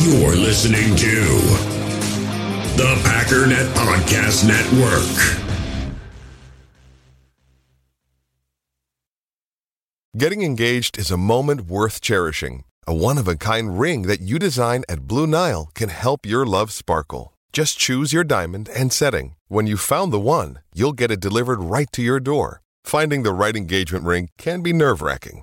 You're listening to the Packernet Podcast Network. Getting engaged is a moment worth cherishing. A one of a kind ring that you design at Blue Nile can help your love sparkle. Just choose your diamond and setting. When you've found the one, you'll get it delivered right to your door. Finding the right engagement ring can be nerve wracking.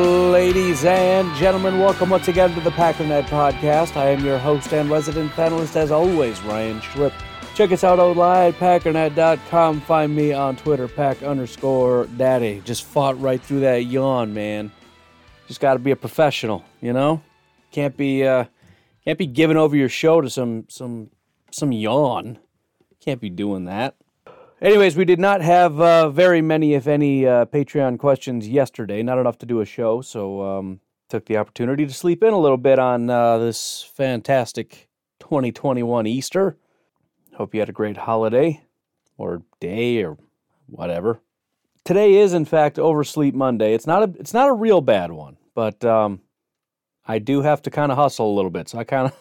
Ladies and gentlemen, welcome once again to the Packernet Podcast. I am your host and resident panelist, as always, Ryan Schlip. Check us out online, packernet.com. Find me on Twitter, pack underscore daddy. Just fought right through that yawn, man. Just got to be a professional, you know. Can't be uh, can't be giving over your show to some some some yawn. Can't be doing that. Anyways, we did not have uh, very many, if any, uh, Patreon questions yesterday. Not enough to do a show, so um, took the opportunity to sleep in a little bit on uh, this fantastic 2021 Easter. Hope you had a great holiday or day or whatever. Today is, in fact, Oversleep Monday. It's not a it's not a real bad one, but um, I do have to kind of hustle a little bit. So I kind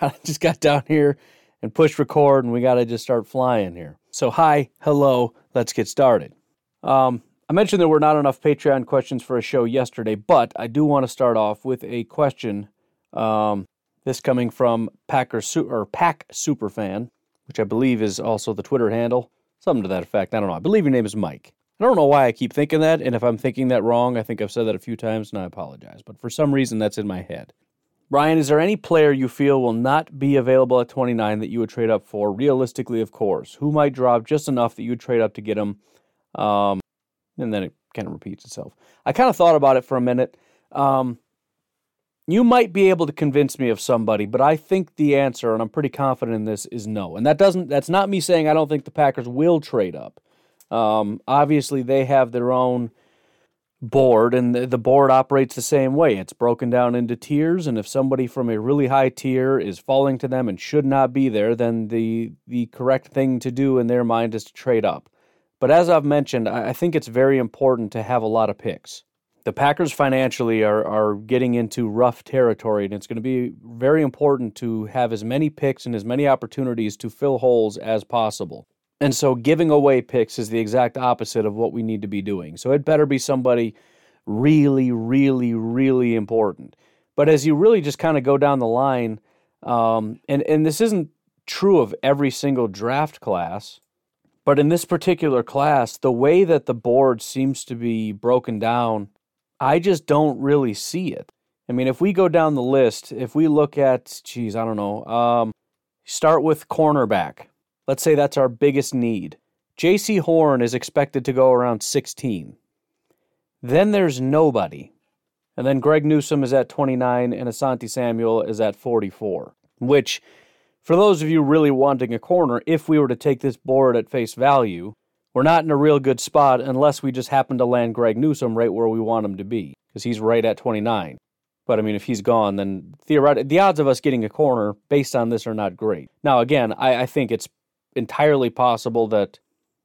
of just got down here and pushed record, and we got to just start flying here. So, hi, hello, let's get started. Um, I mentioned there were not enough Patreon questions for a show yesterday, but I do want to start off with a question. Um, this coming from Packer Su- or Pack Superfan, which I believe is also the Twitter handle, something to that effect. I don't know. I believe your name is Mike. I don't know why I keep thinking that, and if I'm thinking that wrong, I think I've said that a few times, and I apologize. But for some reason, that's in my head. Ryan, is there any player you feel will not be available at 29 that you would trade up for? Realistically, of course. Who might drop just enough that you would trade up to get him? Um, and then it kind of repeats itself. I kind of thought about it for a minute. Um, you might be able to convince me of somebody, but I think the answer, and I'm pretty confident in this, is no. And that doesn't. That's not me saying I don't think the Packers will trade up. Um, obviously, they have their own board and the, board operates the same way. It's broken down into tiers and if somebody from a really high tier is falling to them and should not be there then the the correct thing to do in their mind is to trade up. But as i've mentioned I think it's very important to have a lot of picks. The packers financially are, are getting into rough territory and it's going to be very important to have as many picks and as many opportunities to fill holes as possible and so giving away picks is the exact opposite of what we need to be doing. So it better be somebody really, really, really important. But as you really just kind of go down the line, um, and, and this isn't true of every single draft class, but in this particular class, the way that the board seems to be broken down, I just don't really see it. I mean, if we go down the list, if we look at, geez, I don't know, um, start with cornerback. Let's say that's our biggest need. Jaycee Horn is expected to go around 16. Then there's nobody. And then Greg Newsom is at 29 and Asante Samuel is at 44. Which, for those of you really wanting a corner, if we were to take this board at face value, we're not in a real good spot unless we just happen to land Greg Newsom right where we want him to be, because he's right at 29. But I mean, if he's gone, then theoretically, the odds of us getting a corner based on this are not great. Now, again, I, I think it's entirely possible that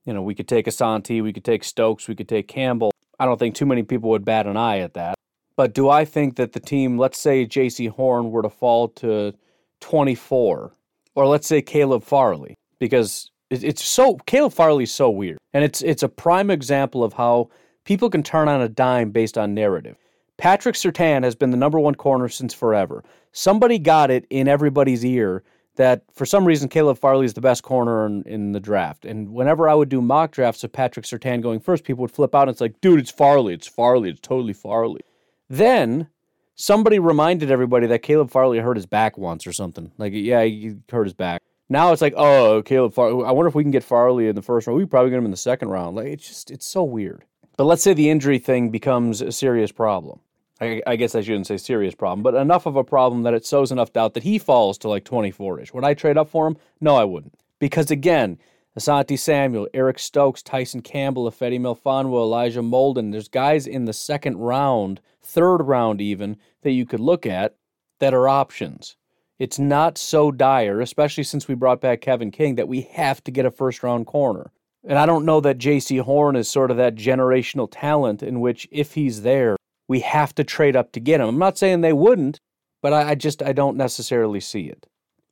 you know we could take Asante, we could take Stokes, we could take Campbell. I don't think too many people would bat an eye at that. But do I think that the team, let's say Jaycee Horn were to fall to 24, or let's say Caleb Farley, because it's so Caleb Farley's so weird, and it's it's a prime example of how people can turn on a dime based on narrative. Patrick Surtain has been the number one corner since forever. Somebody got it in everybody's ear that for some reason Caleb Farley is the best corner in, in, the draft. And whenever I would do mock drafts of Patrick Surtain going first, people would flip out and it's like, dude, it's Farley. It's Farley. It's totally Farley. Then somebody reminded everybody that Caleb Farley hurt his back once or something. Like, yeah, he hurt his back. Now it's like, oh, Caleb Farley. I wonder if we can get Farley in the first round. We probably get him in the second round. Like, it's just, it's so weird. But let's say the injury thing becomes a serious problem. I, I, guess I shouldn't say serious problem, but enough of a problem that it sows enough doubt that he falls to like 24 ish. Would I trade up for him? No, I wouldn't. Because again, Asante Samuel, Eric Stokes, Tyson Campbell, Ifeatu Melifonwu, Elijah Molden. There's guys in the second round, third round even, that you could look at that are options. It's not so dire, especially since we brought back Kevin King, that we have to get a first round corner. And I don't know that Jaycee Horn is sort of that generational talent in which, if he's there, we have to trade up to get him. I'm not saying they wouldn't, but I, I just I don't necessarily see it.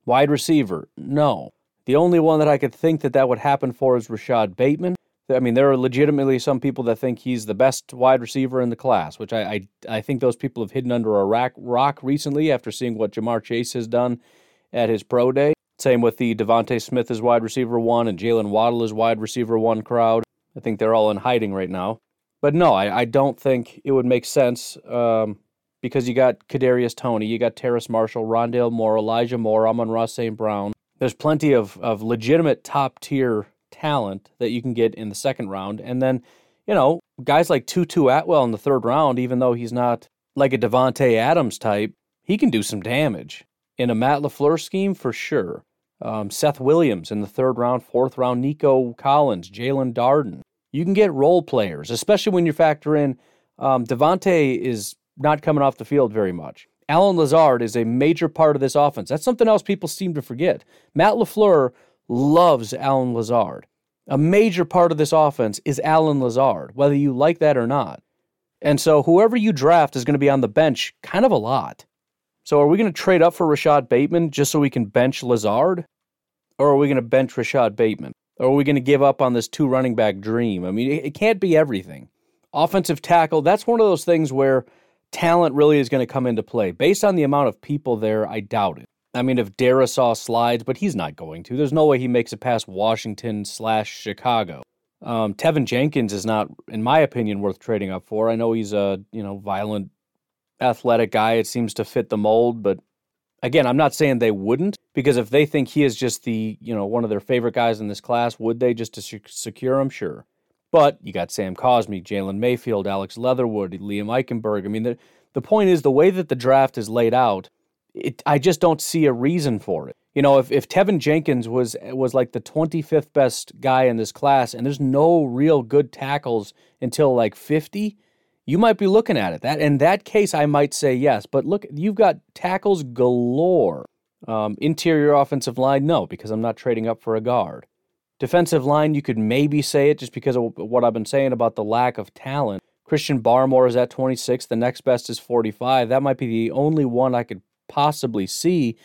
Wide receiver, no. The only one that I could think that that would happen for is Rashod Bateman. I mean, there are legitimately some people that think he's the best wide receiver in the class, which I I, I think those people have hidden under a rock, rock recently after seeing what Ja'Marr Chase has done at his pro day. Same with the DeVonta Smith as wide receiver one and Jaylen Waddle as wide receiver one crowd. I think they're all in hiding right now. But no, I, I don't think it would make sense um, because you got Kadarius Toney, you got Terrace Marshall, Rondale Moore, Elijah Moore, Amon-Ra St. Brown, there's plenty of, of legitimate top tier talent that you can get in the second round. And then, you know, guys like Tutu Atwell in the third round, even though he's not like a Davante Adams type, he can do some damage. In a Matt LaFleur scheme, for sure. Um, Seth Williams in the third round, fourth round, Nico Collins, Jaelon Darden. You can get role players, especially when you factor in um, Davante is not coming off the field very much. Allen Lazard is a major part of this offense. That's something else people seem to forget. Matt LaFleur loves Allen Lazard. A major part of this offense is Allen Lazard, whether you like that or not. And so whoever you draft is going to be on the bench kind of a lot. So are we going to trade up for Rashod Bateman just so we can bench Lazard? Or are we going to bench Rashod Bateman? Or are we going to give up on this two running back dream? I mean, it can't be everything. Offensive tackle, that's one of those things where talent really is going to come into play. Based on the amount of people there, I doubt it. I mean, if Darrisaw slides, but he's not going to. There's no way he makes it past Washington slash Chicago. Um, Teven Jenkins is not, in my opinion, worth trading up for. I know he's a you know violent, athletic guy. It seems to fit the mold, but again, I'm not saying they wouldn't because if they think he is just the you know one of their favorite guys in this class, would they just to secure him? Sure. But you got Sam Cosmi, Jalen Mayfield, Alex Leatherwood, Liam Eichenberg. I mean, the, the point is the way that the draft is laid out, it, I just don't see a reason for it. You know, if, if Teven Jenkins was was like the 25th best guy in this class and there's no real good tackles until like 50, you might be looking at it. That in that case, I might say yes. But look, you've got tackles galore. Um, interior offensive line, no, because I'm not trading up for a guard. Defensive line, you could maybe say it just because of what I've been saying about the lack of talent. Christian Barmore is at 26. The next best is 45. That might be the only one I could possibly see,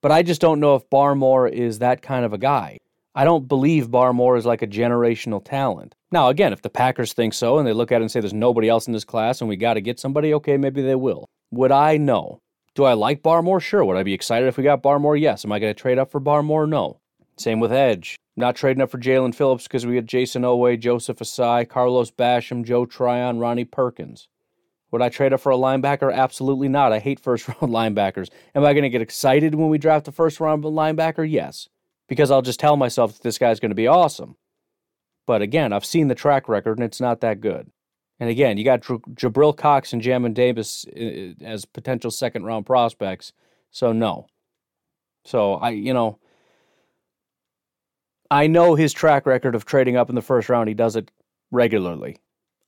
but I just don't know if Barmore is that kind of a guy. I don't believe Barmore is like a generational talent. Now, again, if the Packers think so and they look at it and say there's nobody else in this class and we got to get somebody, okay, maybe they will. Would I? know? Do I like Barmore? Sure. Would I be excited if we got Barmore? Yes. Am I going to trade up for Barmore? No. Same with Edge. Not trading up for Jaelan Phillips because we get Jayson Oweh, Joseph Ossai, Carlos Basham, Joe Tryon, Ronnie Perkins. Would I trade up for a linebacker? Absolutely not. I hate first round linebackers. Am I going to get excited when we draft a first round linebacker? Yes. Because I'll just tell myself that this guy's going to be awesome. But again, I've seen the track record and it's not that good. And again, you got Jabril Cox and Jamin Davis uh, as potential second round prospects. So, no. So, I, you know, I know his track record of trading up in the first round. He does it regularly.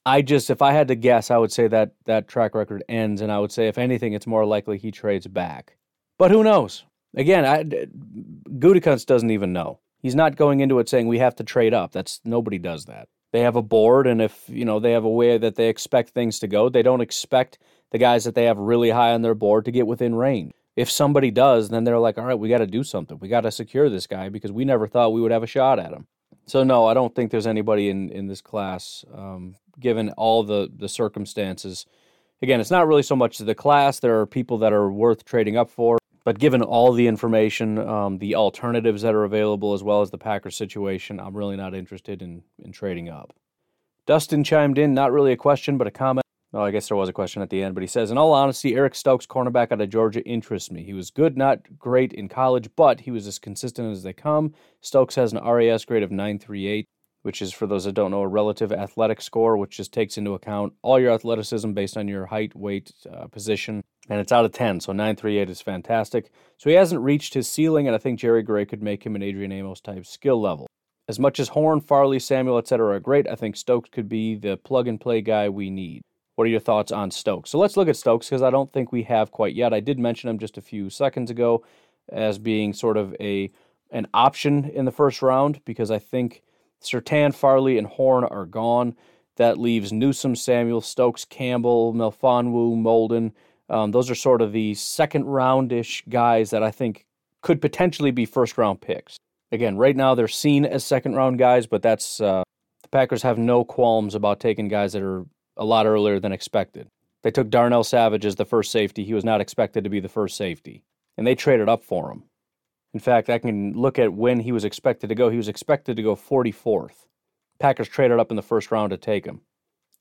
I just, if I had to guess, I would say that that track record ends, and I would say, if anything, it's more likely he trades back. But who knows? Again, I, Gutekunst doesn't even know. He's not going into it saying we have to trade up. That's nobody does that. They have a board, and if you know they have a way that they expect things to go, they don't expect the guys that they have really high on their board to get within range if somebody does, then they're like, all right, we got to do something. We got to secure this guy because we never thought we would have a shot at him. So no, I don't think there's anybody in in this class, um, given all the the circumstances. Again, it's not really so much to the class. There are people that are worth trading up for, but given all the information, um, the alternatives that are available, as well as the Packers situation, I'm really not interested in in trading up. Dustin chimed in, not really a question, but a comment. Oh, I guess there was a question at the end, but he says, in all honesty, Eric Stokes, cornerback out of Georgia, interests me. He was good, not great in college, but he was as consistent as they come. Stokes has an RAS grade of 938, which is, for those that don't know, a relative athletic score, which just takes into account all your athleticism based on your height, weight, uh, position, and it's out of 10, so 938 is fantastic. So he hasn't reached his ceiling, and I think Jerry Gray could make him an Adrian Amos type skill level. As much as Horn, Farley, Samuel, etc. are great, I think Stokes could be the plug and play guy we need. What are your thoughts on Stokes? So let's look at Stokes because I don't think we have quite yet. I did mention him just a few seconds ago as being sort of a an option in the first round because I think Surtain, Farley, and Horn are gone. That leaves Newsom, Samuel, Stokes, Campbell, Melifonwu, Molden. Um, those are sort of the second roundish guys that I think could potentially be first round picks. Again, right now they're seen as second round guys, but that's uh, the Packers have no qualms about taking guys that are a lot earlier than expected. They took Darnell Savage as the first safety. He was not expected to be the first safety, and they traded up for him. In fact, I can look at when he was expected to go. He was expected to go 44th. Packers traded up in the first round to take him.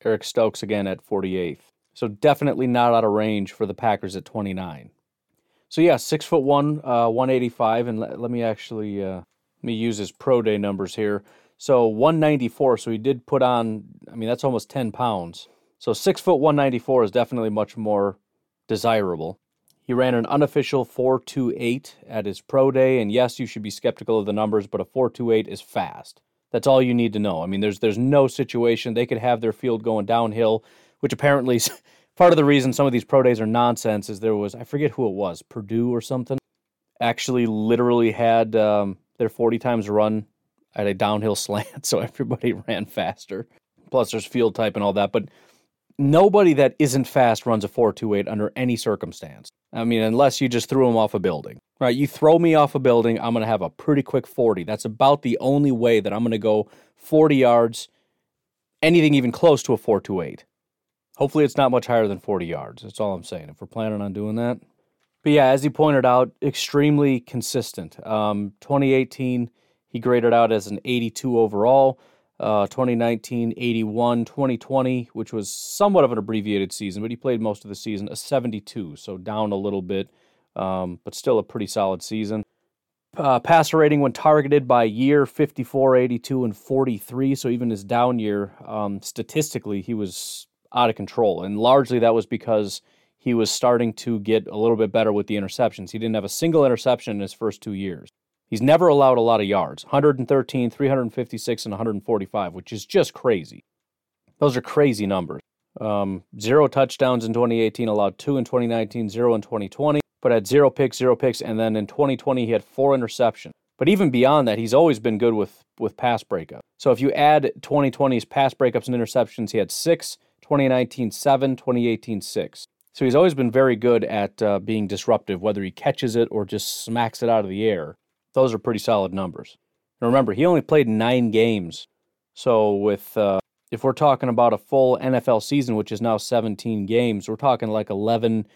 Eric Stokes again at 48th. So definitely not out of range for the Packers at 29. So yeah, six foot one, uh, 185, and let, let me actually uh, let me use his pro day numbers here. So 194. So he did put on. I mean, that's almost 10 pounds. So six foot 194 is definitely much more desirable. He ran an unofficial 428 at his pro day, and yes, you should be skeptical of the numbers, but a 428 is fast. That's all you need to know. I mean, there's there's no situation they could have their field going downhill, which apparently part of the reason some of these pro days are nonsense. Is there was I forget who it was, Purdue or something, actually literally had um, their 40 times run at a downhill slant, so everybody ran faster. Plus, there's field type and all that, but nobody that isn't fast runs a 428 under any circumstance. I mean, unless you just threw them off a building. Right, you throw me off a building, I'm going to have a pretty quick 40. That's about the only way that I'm going to go 40 yards, anything even close to a 428. Hopefully, it's not much higher than 40 yards. That's all I'm saying. If we're planning on doing that. But yeah, as he pointed out, extremely consistent. Um, 2018, he graded out as an 82 overall. Uh, 2019, 81. 2020, which was somewhat of an abbreviated season, but he played most of the season, a 72, so down a little bit um, but still a pretty solid season. Uh, passer rating when targeted by year 54, 82, and 43. So even his down year, um, statistically, he was out of control. And largely that was because he was starting to get a little bit better with the interceptions. He didn't have a single interception in his first two years. He's never allowed a lot of yards 113, 356, and 145, which is just crazy. Those are crazy numbers. Um, zero touchdowns in 2018, allowed two in 2019, zero in 2020 but had zero picks, zero picks, and then in 2020 he had four interceptions. But even beyond that, he's always been good with with pass breakup. So if you add 2020's pass breakups and interceptions, he had six, 2019 seven, 2018 six. So he's always been very good at uh, being disruptive, whether he catches it or just smacks it out of the air. Those are pretty solid numbers. And remember, he only played nine games. So with uh, if we're talking about a full NFL season, which is now 17 games, we're talking like 11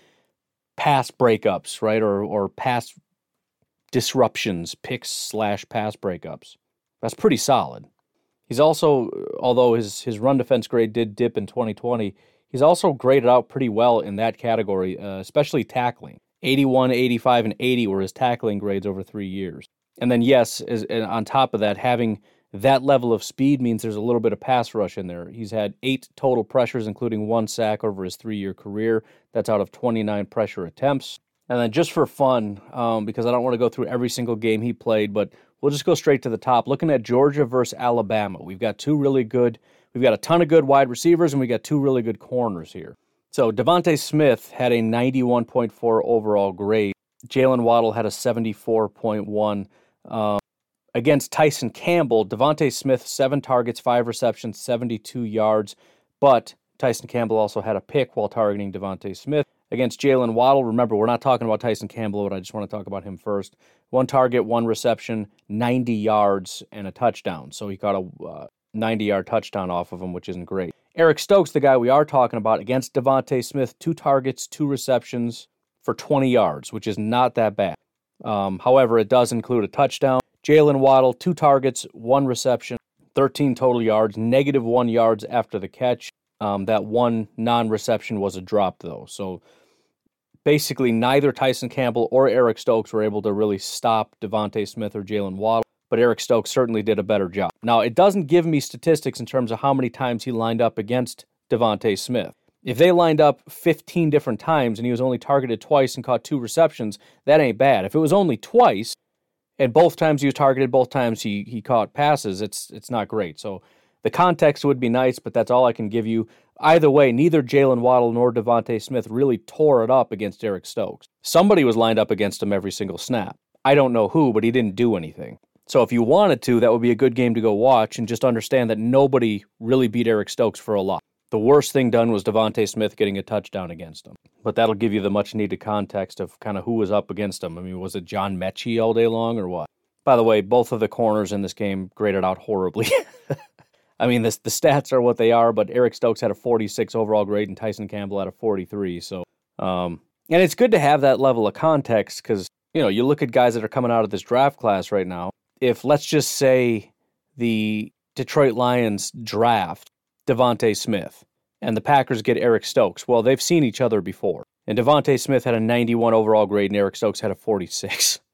pass breakups, right? Or or pass disruptions, picks slash pass breakups. That's pretty solid. He's also, although his his run defense grade did dip in 2020, he's also graded out pretty well in that category, uh, especially tackling. 81, 85, and 80 were his tackling grades over three years. And then, yes, as, on top of that, having that level of speed means there's a little bit of pass rush in there. He's had eight total pressures, including one sack over his three year career. That's out of 29 pressure attempts. And then, just for fun, um, because I don't want to go through every single game he played, but we'll just go straight to the top. Looking at Georgia versus Alabama, we've got two really good, we've got a ton of good wide receivers, and we got two really good corners here. So, DeVonta Smith had a 91.4 overall grade. Jaylen Waddle had a 74.1. Um, Against Tyson Campbell, DeVonta Smith, seven targets, five receptions, 72 yards. But Tyson Campbell also had a pick while targeting DeVonta Smith. Against Jaylen Waddle, remember, we're not talking about Tyson Campbell, but I just want to talk about him first. One target, one reception, 90 yards, and a touchdown. So he got a uh, 90 yard touchdown off of him, which isn't great. Eric Stokes, the guy we are talking about, against DeVonta Smith, two targets, two receptions for 20 yards, which is not that bad. Um, however, it does include a touchdown. Jaylen Waddle, two targets, one reception, 13 total yards, negative one yards after the catch. Um, that one non reception was a drop, though. So basically, neither Tyson Campbell or Eric Stokes were able to really stop DeVonta Smith or Jaylen Waddle, but Eric Stokes certainly did a better job. Now, it doesn't give me statistics in terms of how many times he lined up against DeVonta Smith. If they lined up 15 different times and he was only targeted twice and caught two receptions, that ain't bad. If it was only twice and both times he was targeted, both times he he caught passes. It's it's not great. So the context would be nice, but that's all I can give you. Either way, neither Jaylen Waddle nor DeVonta Smith really tore it up against Eric Stokes. Somebody was lined up against him every single snap. I don't know who, but he didn't do anything. So if you wanted to, that would be a good game to go watch and just understand that nobody really beat Eric Stokes for a lot. The worst thing done was DeVonta Smith getting a touchdown against him. But that'll give you the much needed context of kind of who was up against him. I mean, was it John Metchie all day long or what? By the way, both of the corners in this game graded out horribly. I mean, this, the stats are what they are, but Eric Stokes had a 46 overall grade and Tyson Campbell had a 43. So, um, and it's good to have that level of context because, you know, you look at guys that are coming out of this draft class right now. If, let's just say, the Detroit Lions draft DeVonta Smith and the Packers get Eric Stokes, well, they've seen each other before. And DeVonta Smith had a 91 overall grade and Eric Stokes had a 46.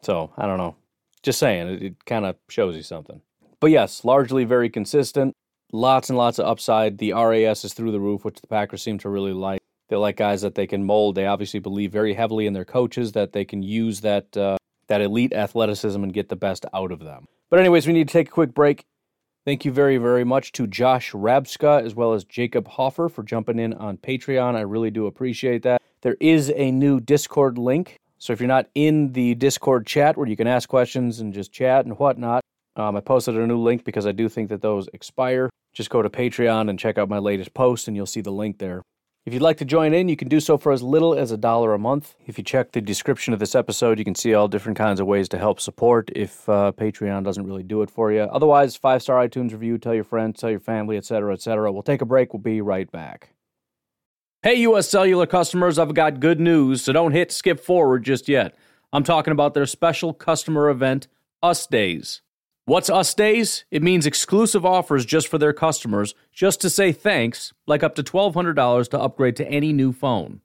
So, I don't know. Just saying, it, it kind of shows you something. But yes, largely very consistent. Lots and lots of upside. The RAS is through the roof, which the Packers seem to really like. They like guys that they can mold. They obviously believe very heavily in their coaches that they can use that uh, that elite athleticism and get the best out of them. But anyways, we need to take a quick break. Thank you very, very much to Josh Rabska as well as Jacob Hoffer for jumping in on Patreon. I really do appreciate that. There is a new Discord link. So if you're not in the Discord chat where you can ask questions and just chat and whatnot, um, I posted a new link because I do think that those expire. Just go to Patreon and check out my latest post, and you'll see the link there. If you'd like to join in, you can do so for as little as a dollar a month. If you check the description of this episode, you can see all different kinds of ways to help support if uh, Patreon doesn't really do it for you. Otherwise, five star iTunes review, tell your friends, tell your family, etc., etc. We'll take a break. We'll be right back. Hey, US Cellular customers, I've got good news, so don't hit skip forward just yet. I'm talking about their special customer event, Us Days. What's Us Days? It means exclusive offers just for their customers, just to say thanks, like up to $1,200 to upgrade to any new phone.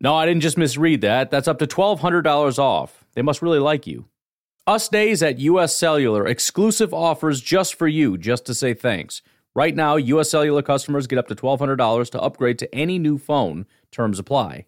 No, I didn't just misread that. That's up to $1,200 off. They must really like you. Us Days at US Cellular, exclusive offers just for you, just to say thanks. Right now, US Cellular customers get up to $1,200 to upgrade to any new phone. Terms apply.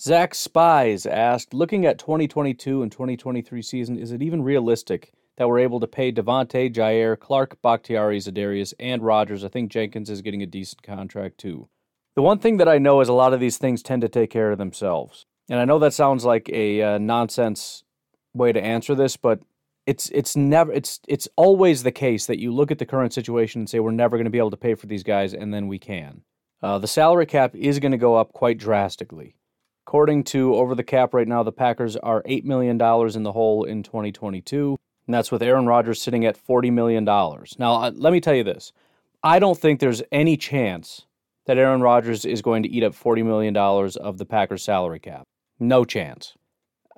Zach Spies asked, looking at 2022 and 2023 season, is it even realistic that we're able to pay Davante, Jair, Clark, Bakhtiari, Za'Darius, and Rodgers? I think Jenkins is getting a decent contract too. The one thing that I know is a lot of these things tend to take care of themselves. And I know that sounds like a uh, nonsense way to answer this, but it's it's never it's it's always the case that you look at the current situation and say we're never going to be able to pay for these guys, and then we can. Uh, the salary cap is going to go up quite drastically. According to Over the Cap right now, the Packers are $8 million in the hole in 2022, and that's with Aaron Rodgers sitting at $40 million. Now, uh, let me tell you this I don't think there's any chance that Aaron Rodgers is going to eat up $40 million of the Packers' salary cap. No chance.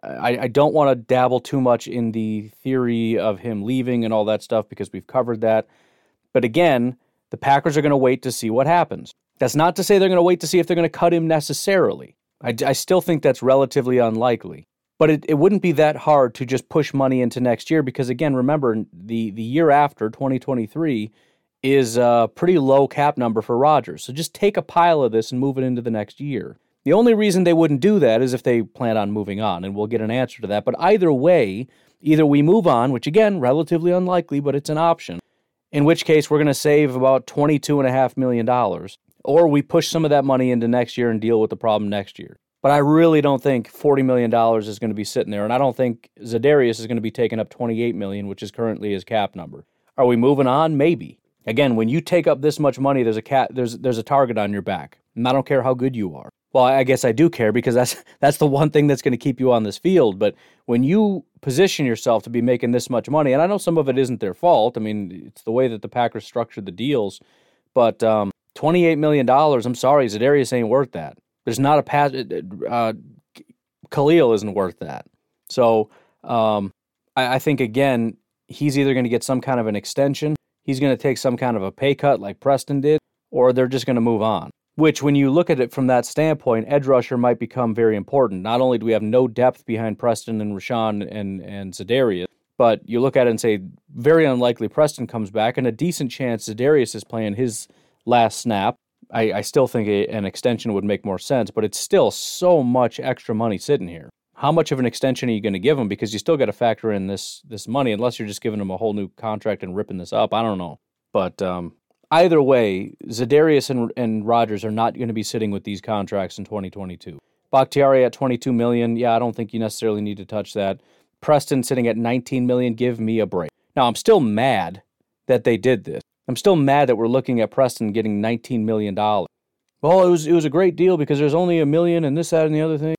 I, I don't want to dabble too much in the theory of him leaving and all that stuff because we've covered that. But again, the Packers are going to wait to see what happens. That's not to say they're going to wait to see if they're going to cut him necessarily. I, I still think that's relatively unlikely. But it, it wouldn't be that hard to just push money into next year because, again, remember, the, the year after, 2023, is a pretty low cap number for Rodgers. So just take a pile of this and move it into the next year. The only reason they wouldn't do that is if they plan on moving on, and we'll get an answer to that. But either way, either we move on, which again, relatively unlikely, but it's an option, in which case we're going to save about $22.5 million, or we push some of that money into next year and deal with the problem next year. But I really don't think $40 million is going to be sitting there. And I don't think Za'Darius is going to be taking up 28 million, which is currently his cap number. Are we moving on? Maybe. Again, when you take up this much money, there's a cat, there's there's a target on your back. And I don't care how good you are. Well, I guess I do care because that's that's the one thing that's going to keep you on this field. But when you position yourself to be making this much money, and I know some of it isn't their fault. I mean, it's the way that the Packers structured the deals. But um, $28 million, I'm sorry, Za'Darius ain't worth that. There's not a pass. Uh, Khalil isn't worth that. So um, I, I think, again, he's either going to get some kind of an extension, he's going to take some kind of a pay cut like Preston did, or they're just going to move on. Which, when you look at it from that standpoint, edge rusher might become very important. Not only do we have no depth behind Preston and Rashan and, and Za'Darius, but you look at it and say, very unlikely Preston comes back, and a decent chance Za'Darius is playing his last snap. I, I still think a, an extension would make more sense, but it's still so much extra money sitting here. How much of an extension are you going to give him? Because you still got to factor in this this money, unless you're just giving him a whole new contract and ripping this up. I don't know, but um, either way, Za'Darius and, and Rodgers are not going to be sitting with these contracts in 2022. Bakhtiari at 22 million, yeah, I don't think you necessarily need to touch that. Preston sitting at 19 million, give me a break. Now I'm still mad that they did this. I'm still mad that we're looking at Preston getting 19 million dollars. Well, it was it was a great deal because there's only a million and this, that, and the other thing.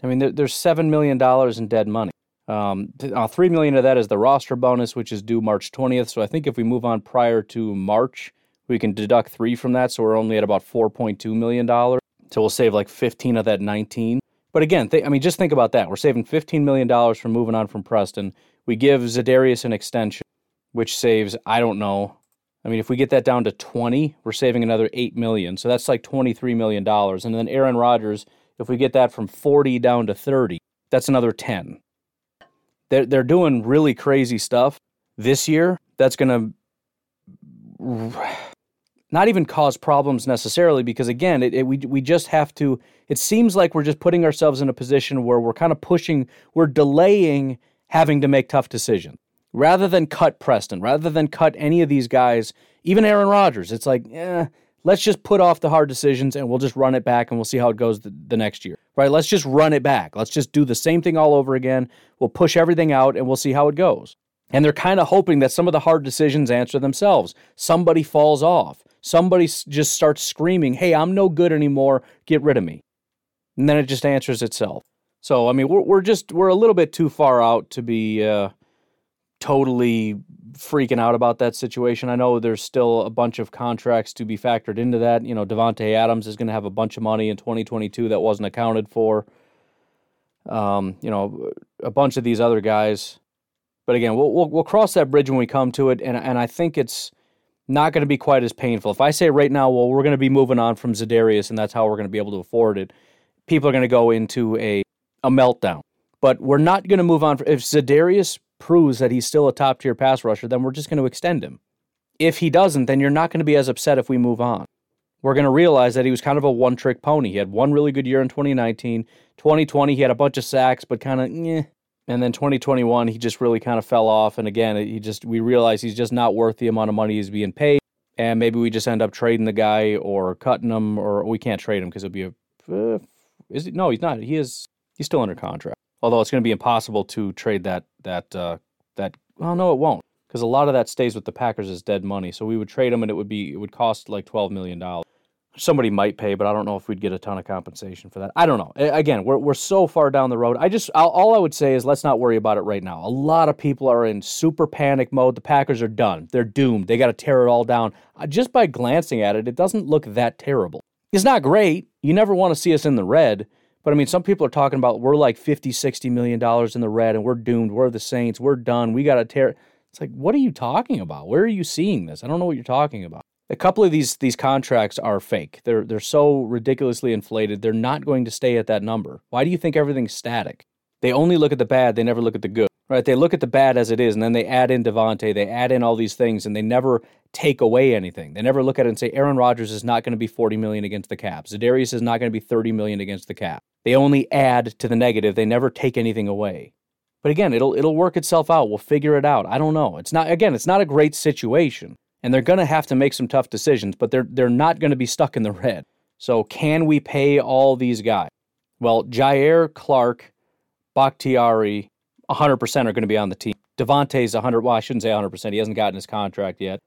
I mean, there, there's seven million dollars in dead money. Um, uh, three million of that is the roster bonus, which is due March 20th. So I think if we move on prior to March, we can deduct three from that. So we're only at about 4.2 million dollars. So we'll save like 15 of that 19. But again, th- I mean, just think about that. We're saving 15 million dollars from moving on from Preston. We give Za'Darius an extension, which saves I don't know. I mean, if we get that down to 20, we're saving another 8 million. So that's like 23 million dollars. And then Aaron Rodgers if we get that from 40 down to 30, that's another 10. They're, they're doing really crazy stuff this year that's going to not even cause problems necessarily because again it, it, we, we just have to it seems like we're just putting ourselves in a position where we're kind of pushing we're delaying having to make tough decisions rather than cut preston rather than cut any of these guys even aaron rodgers it's like eh, let's just put off the hard decisions and we'll just run it back and we'll see how it goes the, the, next year. Right? Let's just run it back. Let's just do the same thing all over again. We'll push everything out and we'll see how it goes. And they're kind of hoping that some of the hard decisions answer themselves. Somebody falls off. Somebody just starts screaming, "Hey, I'm no good anymore. Get rid of me." And then it just answers itself. So, I mean, we're we're just we're a little bit too far out to be uh, totally freaking out about that situation. I know there's still a bunch of contracts to be factored into that. You know, Davante Adams is going to have a bunch of money in 2022 that wasn't accounted for. Um, you know, a bunch of these other guys. But again, we'll, we'll, we'll cross that bridge when we come to it, and and I think it's not going to be quite as painful. If I say right now, well, we're going to be moving on from Za'Darius, and that's how we're going to be able to afford it, people are going to go into a a meltdown. But we're not going to move on. If Za'Darius proves that he's still a top tier pass rusher, then we're just going to extend him. If he doesn't, then you're not going to be as upset if we move on. We're going to realize that he was kind of a one trick pony. He had one really good year in 2019. 2020, he had a bunch of sacks, but kind of, eh. And then 2021, he just really kind of fell off. And again, he just, we realize he's just not worth the amount of money he's being paid. And maybe we just end up trading the guy or cutting him, or we can't trade him because it'll be a, uh, is he? No, he's not. He is, he's still under contract. Although it's going to be impossible to trade that that uh, that. Well, no, it won't because a lot of that stays with the Packers as dead money. So we would trade him, and it would be it would cost like twelve million dollars. Somebody might pay, but I don't know if we'd get a ton of compensation for that. I don't know. Again, we're we're so far down the road. I just I'll, all I would say is let's not worry about it right now. A lot of people are in super panic mode. The Packers are done. They're doomed. They got to tear it all down. Uh, just by glancing at it, it doesn't look that terrible. It's not great. You never want to see us in the red, but I mean, some people are talking about we're like 50, 60 million dollars in the red and we're doomed. We're the Saints. We're done. We got to tear. It's like, what are you talking about? Where are you seeing this? I don't know what you're talking about. A couple of these these contracts are fake. They're they're so ridiculously inflated. They're not going to stay at that number. Why do you think everything's static? They only look at the bad. They never look at the good. Right? They look at the bad as it is, and then they add in Davante. They add in all these things, and they never take away anything. They never look at it and say Aaron Rodgers is not going to be 40 million against the cap. Za'Darius is not going to be 30 million against the cap. They only add to the negative. They never take anything away. But again, it'll it'll work itself out. We'll figure it out. I don't know. It's not again, it's not a great situation. And they're going to have to make some tough decisions, but they're they're not going to be stuck in the red. So can we pay all these guys? Well, Jair Clark, Bakhtiari, 100% are going to be on the team. Davante's 100. Well, I shouldn't say 100%. He hasn't gotten his contract yet.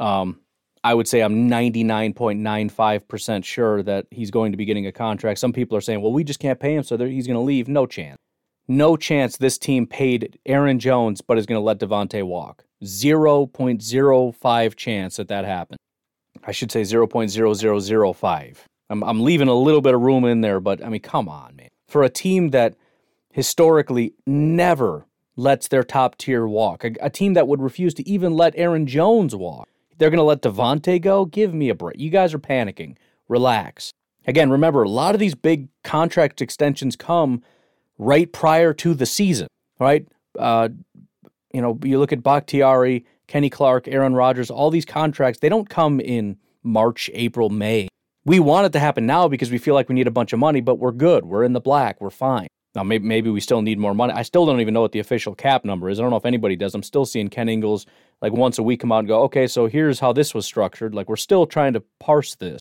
Um, I would say I'm 99.95% sure that he's going to be getting a contract. Some people are saying, well, we just can't pay him, so he's going to leave. No chance. No chance this team paid Aaron Jones but is going to let Davante walk. 0.05 chance that that happens. I should say 0.0005. I'm, I'm leaving a little bit of room in there, but I mean, come on, man. For a team that historically never lets their top tier walk, a, a team that would refuse to even let Aaron Jones walk, they're going to let Davante go? Give me a break. You guys are panicking. Relax. Again, remember, a lot of these big contract extensions come right prior to the season, right? Uh, you know, you look at Bakhtiari, Kenny Clark, Aaron Rodgers, all these contracts, they don't come in March, April, May. We want it to happen now because we feel like we need a bunch of money, but we're good. We're in the black. We're fine. Now, maybe, maybe we still need more money. I still don't even know what the official cap number is. I don't know if anybody does. I'm still seeing Ken Ingalls like once a week come out and go, okay, so here's how this was structured. Like we're still trying to parse this.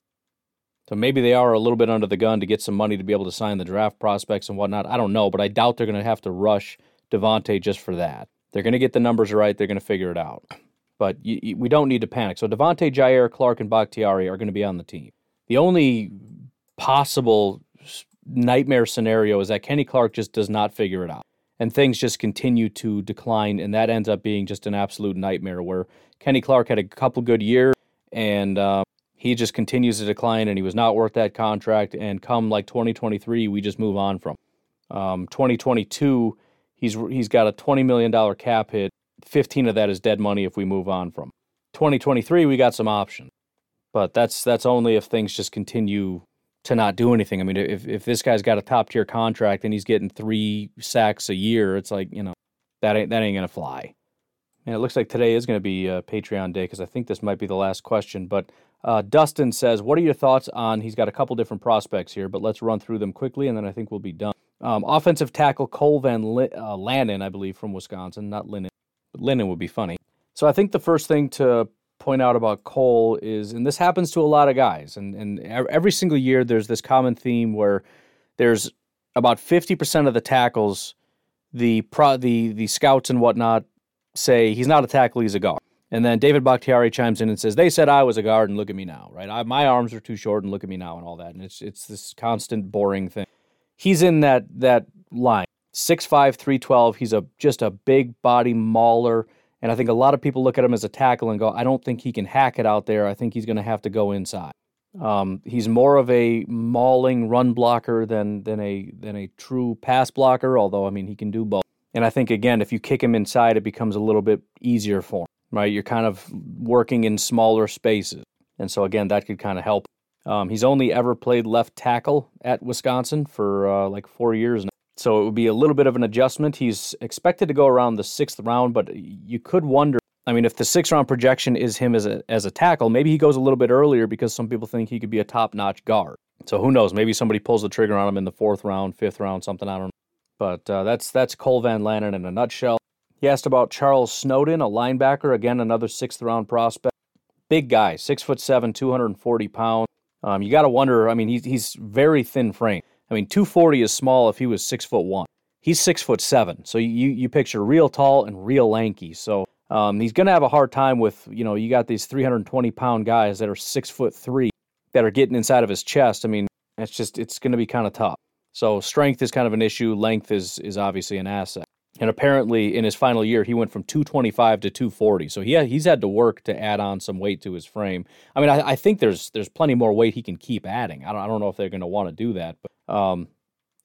So maybe they are a little bit under the gun to get some money to be able to sign the draft prospects and whatnot. I don't know, but I doubt they're going to have to rush Davante just for that. They're going to get the numbers right. They're going to figure it out. But we don't need to panic. So Davante, Jair, Clark, and Bakhtiari are going to be on the team. The only possible nightmare scenario is that Kenny Clark just does not figure it out. And things just continue to decline, and that ends up being just an absolute nightmare. Where Kenny Clark had a couple good years, and uh, he just continues to decline, and he was not worth that contract. And come like 2023, we just move on from. Um, 2022, he's he's got a 20 million dollar cap hit. 15 of that is dead money if we move on from. 2023, we got some options, but that's that's only if things just continue to not do anything. I mean, if if this guy's got a top tier contract and he's getting three sacks a year, it's like you know that ain't that ain't gonna fly. And it looks like today is going to be uh, Patreon day because I think this might be the last question. But uh, Dustin says, "What are your thoughts on?" He's got a couple different prospects here, but let's run through them quickly, and then I think we'll be done. Um, offensive tackle Cole Van L- uh, Lanen, I believe, from Wisconsin, not Lennon. But would be funny. So I think the first thing to point out about Cole is, and this happens to a lot of guys, and, and every single year there's this common theme where there's about 50% of the tackles, the pro, the the scouts and whatnot say he's not a tackle, he's a guard. And then David Bakhtiari chimes in and says, "They said I was a guard, and look at me now, right? I, my arms are too short, and look at me now, and all that." And it's it's this constant boring thing. He's in that that line, 6'5", 312. He's a just a big body mauler and I think a lot of people look at him as a tackle and go, I don't think he can hack it out there. I think he's going to have to go inside. Um, he's more of a mauling run blocker than than a than a true pass blocker. Although I mean he can do both. And I think again, if you kick him inside, it becomes a little bit easier for him. Right, you're kind of working in smaller spaces, and so again, that could kind of help. Um, he's only ever played left tackle at Wisconsin for uh, like four years now. So it would be a little bit of an adjustment. He's expected to go around the sixth round, but you could wonder. I mean, if the sixth round projection is him as a as a tackle, maybe he goes a little bit earlier because some people think he could be a top notch guard. So who knows? Maybe somebody pulls the trigger on him in the fourth round, fifth round, something. I don't know. But uh, that's that's Cole Van Lanen in a nutshell. He asked about Charles Snowden, a linebacker, again another sixth round prospect. Big guy, six foot seven, 240 pounds. Um, you got to wonder. I mean, he's he's very thin frame. I mean, 240 is small if he was six foot one. He's six foot seven. So you, you picture real tall and real lanky. So um, he's going to have a hard time with, you know, you got these 320 pound guys that are six foot three that are getting inside of his chest. I mean, it's just, it's going to be kind of tough. So strength is kind of an issue. Length is, is obviously an asset. And apparently, in his final year, he went from 225 to 240. So he he's had to work to add on some weight to his frame. I mean, I, I think there's there's plenty more weight he can keep adding. I don't, I don't know if they're going to want to do that. But um,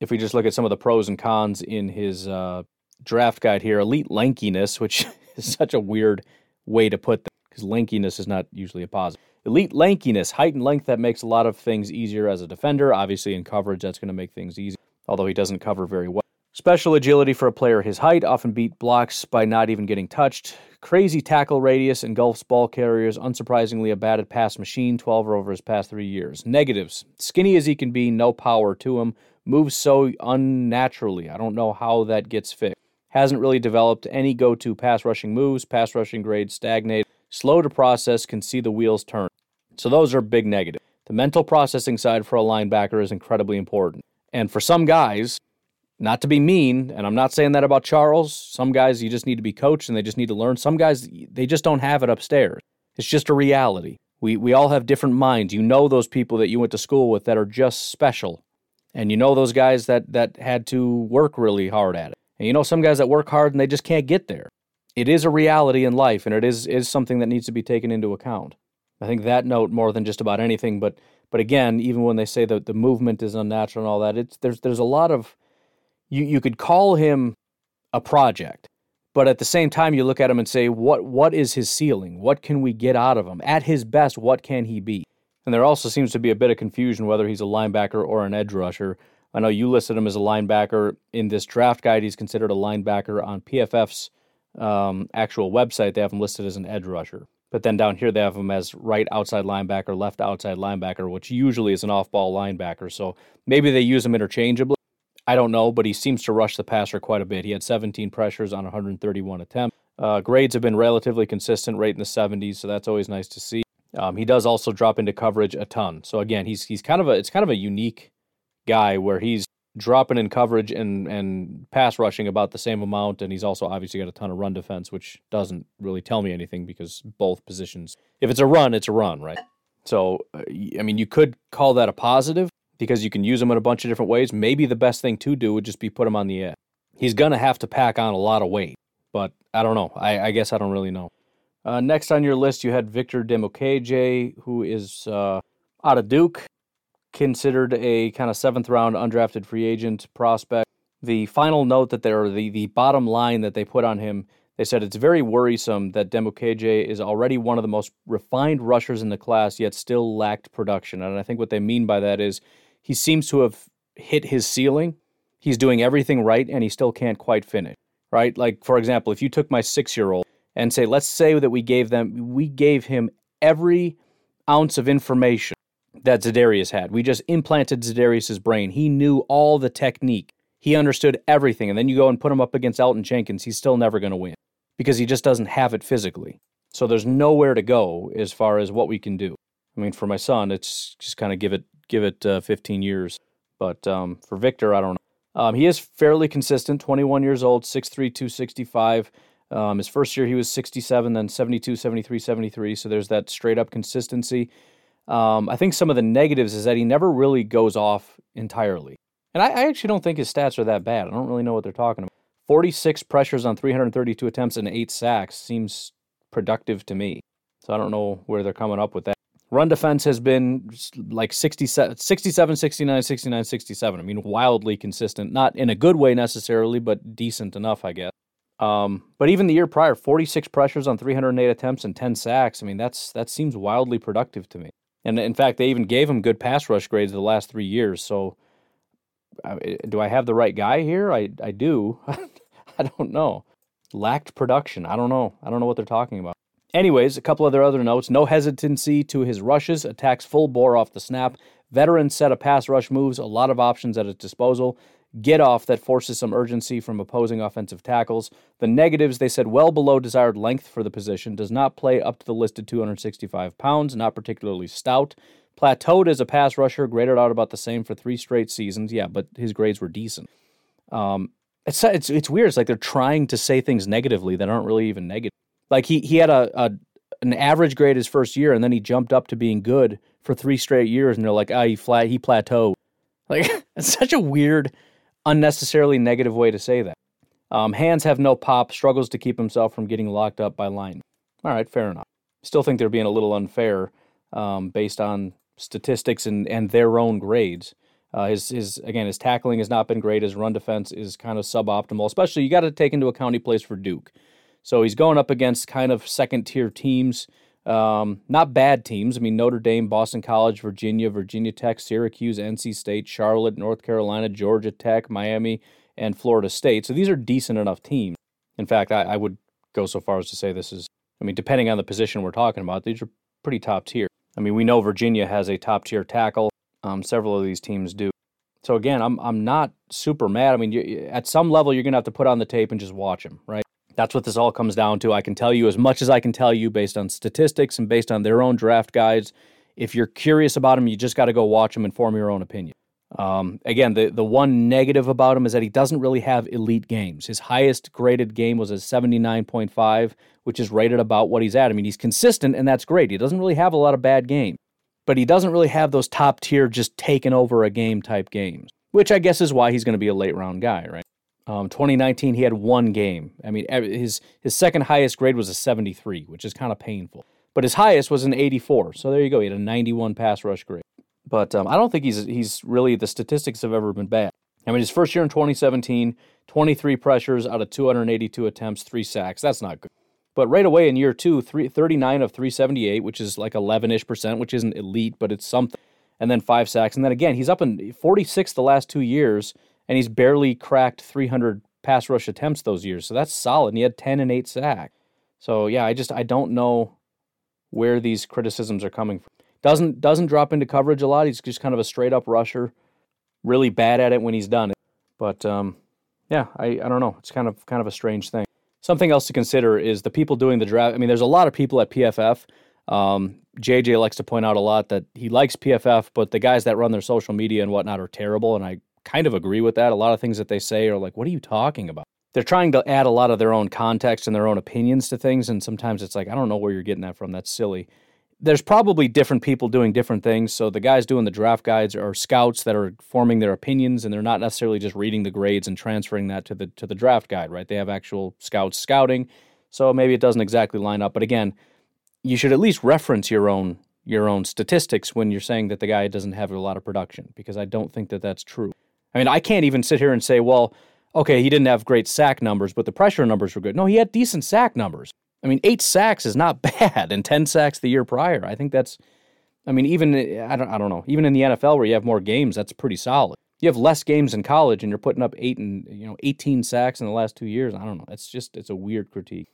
if we just look at some of the pros and cons in his uh, draft guide here, elite lankiness, which is such a weird way to put that because lankiness is not usually a positive. Elite lankiness, height and length that makes a lot of things easier as a defender. Obviously, in coverage, that's going to make things easy, although he doesn't cover very well. Special agility for a player his height, often beat blocks by not even getting touched. Crazy tackle radius, engulfs ball carriers. Unsurprisingly, a batted pass machine, 12 over his past three years. Negatives skinny as he can be, no power to him. Moves so unnaturally. I don't know how that gets fixed. Hasn't really developed any go to pass rushing moves. Pass rushing grades stagnate. Slow to process, can see the wheels turn. So those are big negatives. The mental processing side for a linebacker is incredibly important. And for some guys, not to be mean, and I'm not saying that about Charles. Some guys you just need to be coached and they just need to learn. Some guys they just don't have it upstairs. It's just a reality. We we all have different minds. You know those people that you went to school with that are just special. And you know those guys that that had to work really hard at it. And you know some guys that work hard and they just can't get there. It is a reality in life and it is is something that needs to be taken into account. I think that note more than just about anything, but but again, even when they say that the movement is unnatural and all that, it's there's there's a lot of you you could call him a project, but at the same time you look at him and say what what is his ceiling? What can we get out of him? At his best, what can he be? And there also seems to be a bit of confusion whether he's a linebacker or an edge rusher. I know you listed him as a linebacker in this draft guide. He's considered a linebacker on PFF's um, actual website. They have him listed as an edge rusher. But then down here they have him as right outside linebacker, left outside linebacker, which usually is an off-ball linebacker. So maybe they use him interchangeably. I don't know, but he seems to rush the passer quite a bit. He had 17 pressures on 131 attempts. Uh, grades have been relatively consistent, right in the 70s, so that's always nice to see. Um, he does also drop into coverage a ton. So again, he's he's kind of a it's kind of a unique guy where he's dropping in coverage and and pass rushing about the same amount, and he's also obviously got a ton of run defense, which doesn't really tell me anything because both positions, if it's a run, it's a run, right? So uh, I mean, you could call that a positive because you can use him in a bunch of different ways. Maybe the best thing to do would just be put him on the edge. He's gonna have to pack on a lot of weight, but I don't know. I, I guess I don't really know. Uh, next on your list, you had Victor Dimukeje, who is uh, out of Duke considered a kind of seventh round undrafted free agent prospect. The final note that they're the, the bottom line that they put on him, they said it's very worrisome that Dimukeje is already one of the most refined rushers in the class, yet still lacked production. And I think what they mean by that is he seems to have hit his ceiling. He's doing everything right, and he still can't quite finish. Right? Like for example, if you took my six year old and say, let's say that we gave them, we gave him every ounce of information that Za'Darius had. We just implanted Za'Darius's brain. He knew all the technique. He understood everything. And then you go and put him up against Elgton Jenkins, he's still never going to win because he just doesn't have it physically. So there's nowhere to go as far as what we can do. I mean, for my son, it's just kind of give it give it uh, 15 years. But um, for Victor, I don't know. Um, he is fairly consistent. 21 years old, 6'3", 265. Um, his first year he was 67, then 72, 73, 73. So there's that straight up consistency. Um, I think some of the negatives is that he never really goes off entirely. And I, I, actually don't think his stats are that bad. I don't really know what they're talking about. 46 pressures on 332 attempts and eight sacks seems productive to me. So I don't know where they're coming up with that. Run defense has been like 67, 67 69, 69, 67. I mean, wildly consistent. Not in a good way necessarily, but decent enough, I guess. Um, but even the year prior, 46 pressures on 308 attempts and 10 sacks. I mean, that's that seems wildly productive to me. And in fact, they even gave him good pass rush grades the last three years. So, do I have the right guy here? I I do. I don't know. Lacked production. I don't know. I don't know what they're talking about. Anyways, a couple other other notes. No hesitancy to his rushes. Attacks full bore off the snap. Veteran set of pass rush moves. A lot of options at his disposal get off that forces some urgency from opposing offensive tackles. The negatives, they said, well below desired length for the position, does not play up to the listed 265 pounds, not particularly stout. Plateaued as a pass rusher, graded out about the same for three straight seasons. Yeah, but his grades were decent. Um, it's, it's it's weird. It's like they're trying to say things negatively that aren't really even negative. Like he he had a, a an average grade his first year, and then he jumped up to being good for three straight years, and they're like, ah, he flat he plateaued. Like it's such a weird unnecessarily negative way to say that. Um, hands have no pop, struggles to keep himself from getting locked up by line. All right, fair enough. Still think they're being a little unfair um, based on statistics and, and their own grades. Uh, his his again his tackling has not been great. His run defense is kind of suboptimal. Especially you got to take into account he plays for Duke, so he's going up against kind of second tier teams. Um, not bad teams. I mean, Notre Dame, Boston College, Virginia, Virginia Tech, Syracuse, NC State, Charlotte, North Carolina, Georgia Tech, Miami, and Florida State. So these are decent enough teams. In fact, I, I would go so far as to say this is, I mean, depending on the position we're talking about, these are pretty top tier. I mean, we know Virginia has a top tier tackle. Um, several of these teams do. So again, I'm I'm not super mad. I mean, you, at some level, you're gonna have to put on the tape and just watch them, right? That's what this all comes down to. I can tell you as much as I can tell you based on statistics and based on their own draft guides. If you're curious about him, you just got to go watch him and form your own opinion. Um, again, the, the one negative about him is that he doesn't really have elite games. His highest graded game was a 79.5, which is rated about what he's at. I mean, he's consistent, and that's great. He doesn't really have a lot of bad games, but he doesn't really have those top tier, just taking over a game type games, which I guess is why he's going to be a late round guy, right? Um, 2019, he had one game. I mean, his his second highest grade was a 73, which is kind of painful. But his highest was an 84. So there you go. He had a 91 pass rush grade. But um, I don't think he's he's really the statistics have ever been bad. I mean, his first year in 2017, 23 pressures out of 282 attempts, three sacks. That's not good. But right away in year two, three, 39 of 378, which is like 11 ish percent, which isn't elite, but it's something. And then five sacks. And then again, he's up in 46 the last two years and he's barely cracked 300 pass rush attempts those years. So that's solid. And he had 10 and 8 sack. So yeah, I just I don't know where these criticisms are coming from. Doesn't doesn't drop into coverage a lot. He's just kind of a straight up rusher. Really bad at it when he's done. But um, yeah, I, I don't know. It's kind of kind of a strange thing. Something else to consider is the people doing the draft. I mean, there's a lot of people at PFF. Um, JJ likes to point out a lot that he likes PFF, but the guys that run their social media and whatnot are terrible. And I kind of agree with that. A lot of things that they say are like, what are you talking about? They're trying to add a lot of their own context and their own opinions to things. And sometimes it's like, I don't know where you're getting that from. That's silly there's probably different people doing different things. So the guys doing the draft guides are scouts that are forming their opinions, and they're not necessarily just reading the grades and transferring that to the to the draft guide, right? They have actual scouts scouting, so maybe it doesn't exactly line up. But again, you should at least reference your own your own statistics when you're saying that the guy doesn't have a lot of production, because I don't think that that's true. I mean, I can't even sit here and say, well, okay, he didn't have great sack numbers, but the pressure numbers were good. No, he had decent sack numbers. I mean, eight sacks is not bad, and ten sacks the year prior. I think that's. I mean, even I don't I don't know. Even in the NFL where you have more games, that's pretty solid. You have less games in college, and you're putting up eight and you know eighteen sacks in the last two years. I don't know. It's just it's a weird critique.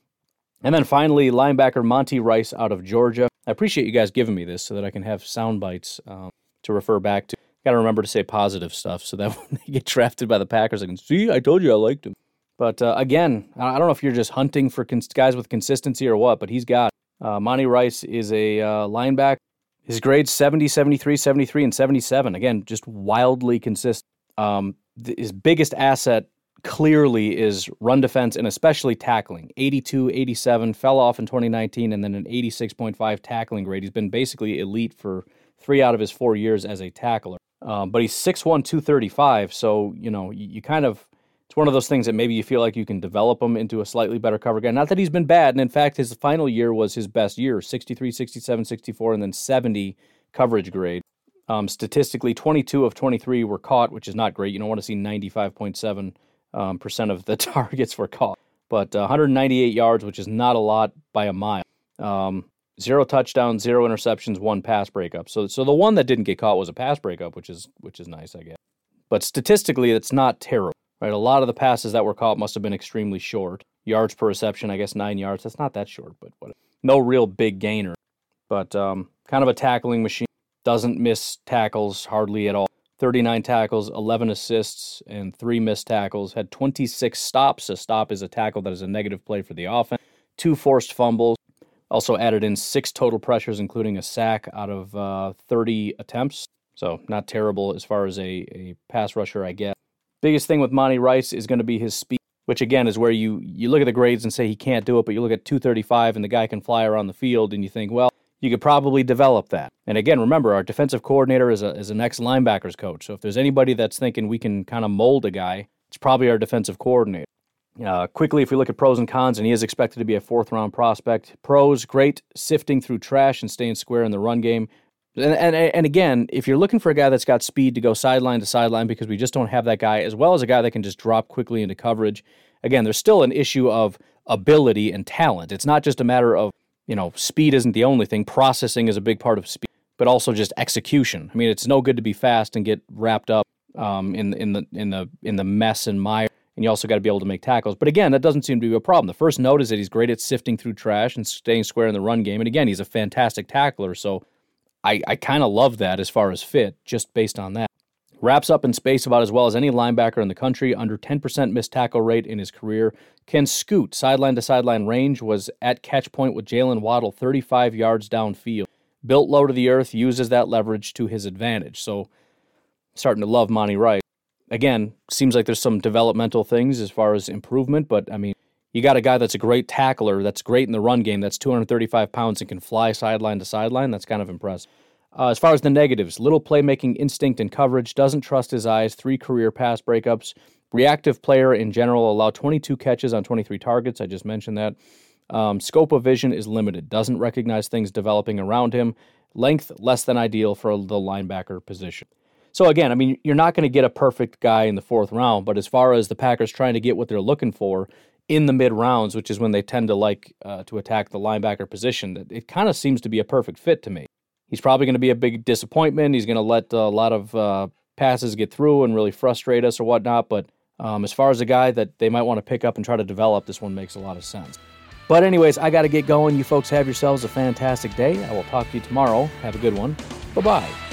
And then finally, linebacker Monty Rice out of Georgia. I appreciate you guys giving me this so that I can have sound bites um, to refer back to. Got to remember to say positive stuff so that when they get drafted by the Packers, I can see. I told you I liked him. But uh, again, I don't know if you're just hunting for cons- guys with consistency or what, but he's got. Uh, Monty Rice is a uh, linebacker. His grades 70, 73, 73, and 77. Again, just wildly consistent. Um, th- his biggest asset clearly is run defense and especially tackling. 82, 87, fell off in 2019, and then an 86.5 tackling grade. He's been basically elite for three out of his four years as a tackler. Um, but he's 6'1, 235. So, you know, you, you kind of it's one of those things that maybe you feel like you can develop him into a slightly better cover guy. Not that he's been bad. And in fact, his final year was his best year 63, 67, 64, and then 70 coverage grade. Um, statistically, 22 of 23 were caught, which is not great. You don't want to see 95.7 um, percent of the targets were caught. But uh, 198 yards, which is not a lot by a mile. Um, zero touchdowns, zero interceptions, one pass breakup. So, so the one that didn't get caught was a pass breakup, which is which is nice, I guess. But statistically, it's not terrible. Right, a lot of the passes that were caught must have been extremely short. Yards per reception, I guess nine yards. That's not that short, but what, no real big gainer. But um, kind of a tackling machine. Doesn't miss tackles hardly at all. 39 tackles, 11 assists, and three missed tackles. Had 26 stops. A stop is a tackle that is a negative play for the offense. Two forced fumbles. Also added in six total pressures, including a sack out of uh, 30 attempts. So not terrible as far as a, a pass rusher, I guess. Biggest thing with Monty Rice is going to be his speed, which again is where you you look at the grades and say he can't do it, but you look at 235 and the guy can fly around the field and you think, well, you could probably develop that. And again, remember, our defensive coordinator is, a, is an ex linebackers coach. So if there's anybody that's thinking we can kind of mold a guy, it's probably our defensive coordinator. Uh, quickly, if we look at pros and cons, and he is expected to be a fourth round prospect. Pros, great sifting through trash and staying square in the run game. And, and, and again, if you're looking for a guy that's got speed to go sideline to sideline because we just don't have that guy, as well as a guy that can just drop quickly into coverage, again, there's still an issue of ability and talent. It's not just a matter of, you know, speed isn't the only thing. Processing is a big part of speed, but also just execution. I mean, it's no good to be fast and get wrapped up um, in in the in the in the mess and mire. And you also got to be able to make tackles. But again, that doesn't seem to be a problem. The first note is that he's great at sifting through trash and staying square in the run game. And again, he's a fantastic tackler. So I, I kind of love that as far as fit, just based on that. Wraps up in space about as well as any linebacker in the country, under 10% missed tackle rate in his career. Can scoot sideline to sideline range, was at catch point with Jaylen Waddle 35 yards downfield. Built low to the earth, uses that leverage to his advantage. So, starting to love Monty Rice. Again, seems like there's some developmental things as far as improvement, but I mean, you got a guy that's a great tackler, that's great in the run game, that's 235 pounds and can fly sideline to sideline. That's kind of impressive. Uh, as far as the negatives, little playmaking instinct and coverage, doesn't trust his eyes, three career pass breakups. Reactive player in general, allow 22 catches on 23 targets. I just mentioned that. Um, scope of vision is limited, doesn't recognize things developing around him. Length, less than ideal for the linebacker position. So, again, I mean, you're not going to get a perfect guy in the fourth round, but as far as the Packers trying to get what they're looking for, in the mid rounds, which is when they tend to like uh, to attack the linebacker position, it kind of seems to be a perfect fit to me. He's probably going to be a big disappointment. He's going to let a lot of uh, passes get through and really frustrate us or whatnot. But um, as far as a guy that they might want to pick up and try to develop, this one makes a lot of sense. But, anyways, I got to get going. You folks have yourselves a fantastic day. I will talk to you tomorrow. Have a good one. Bye bye.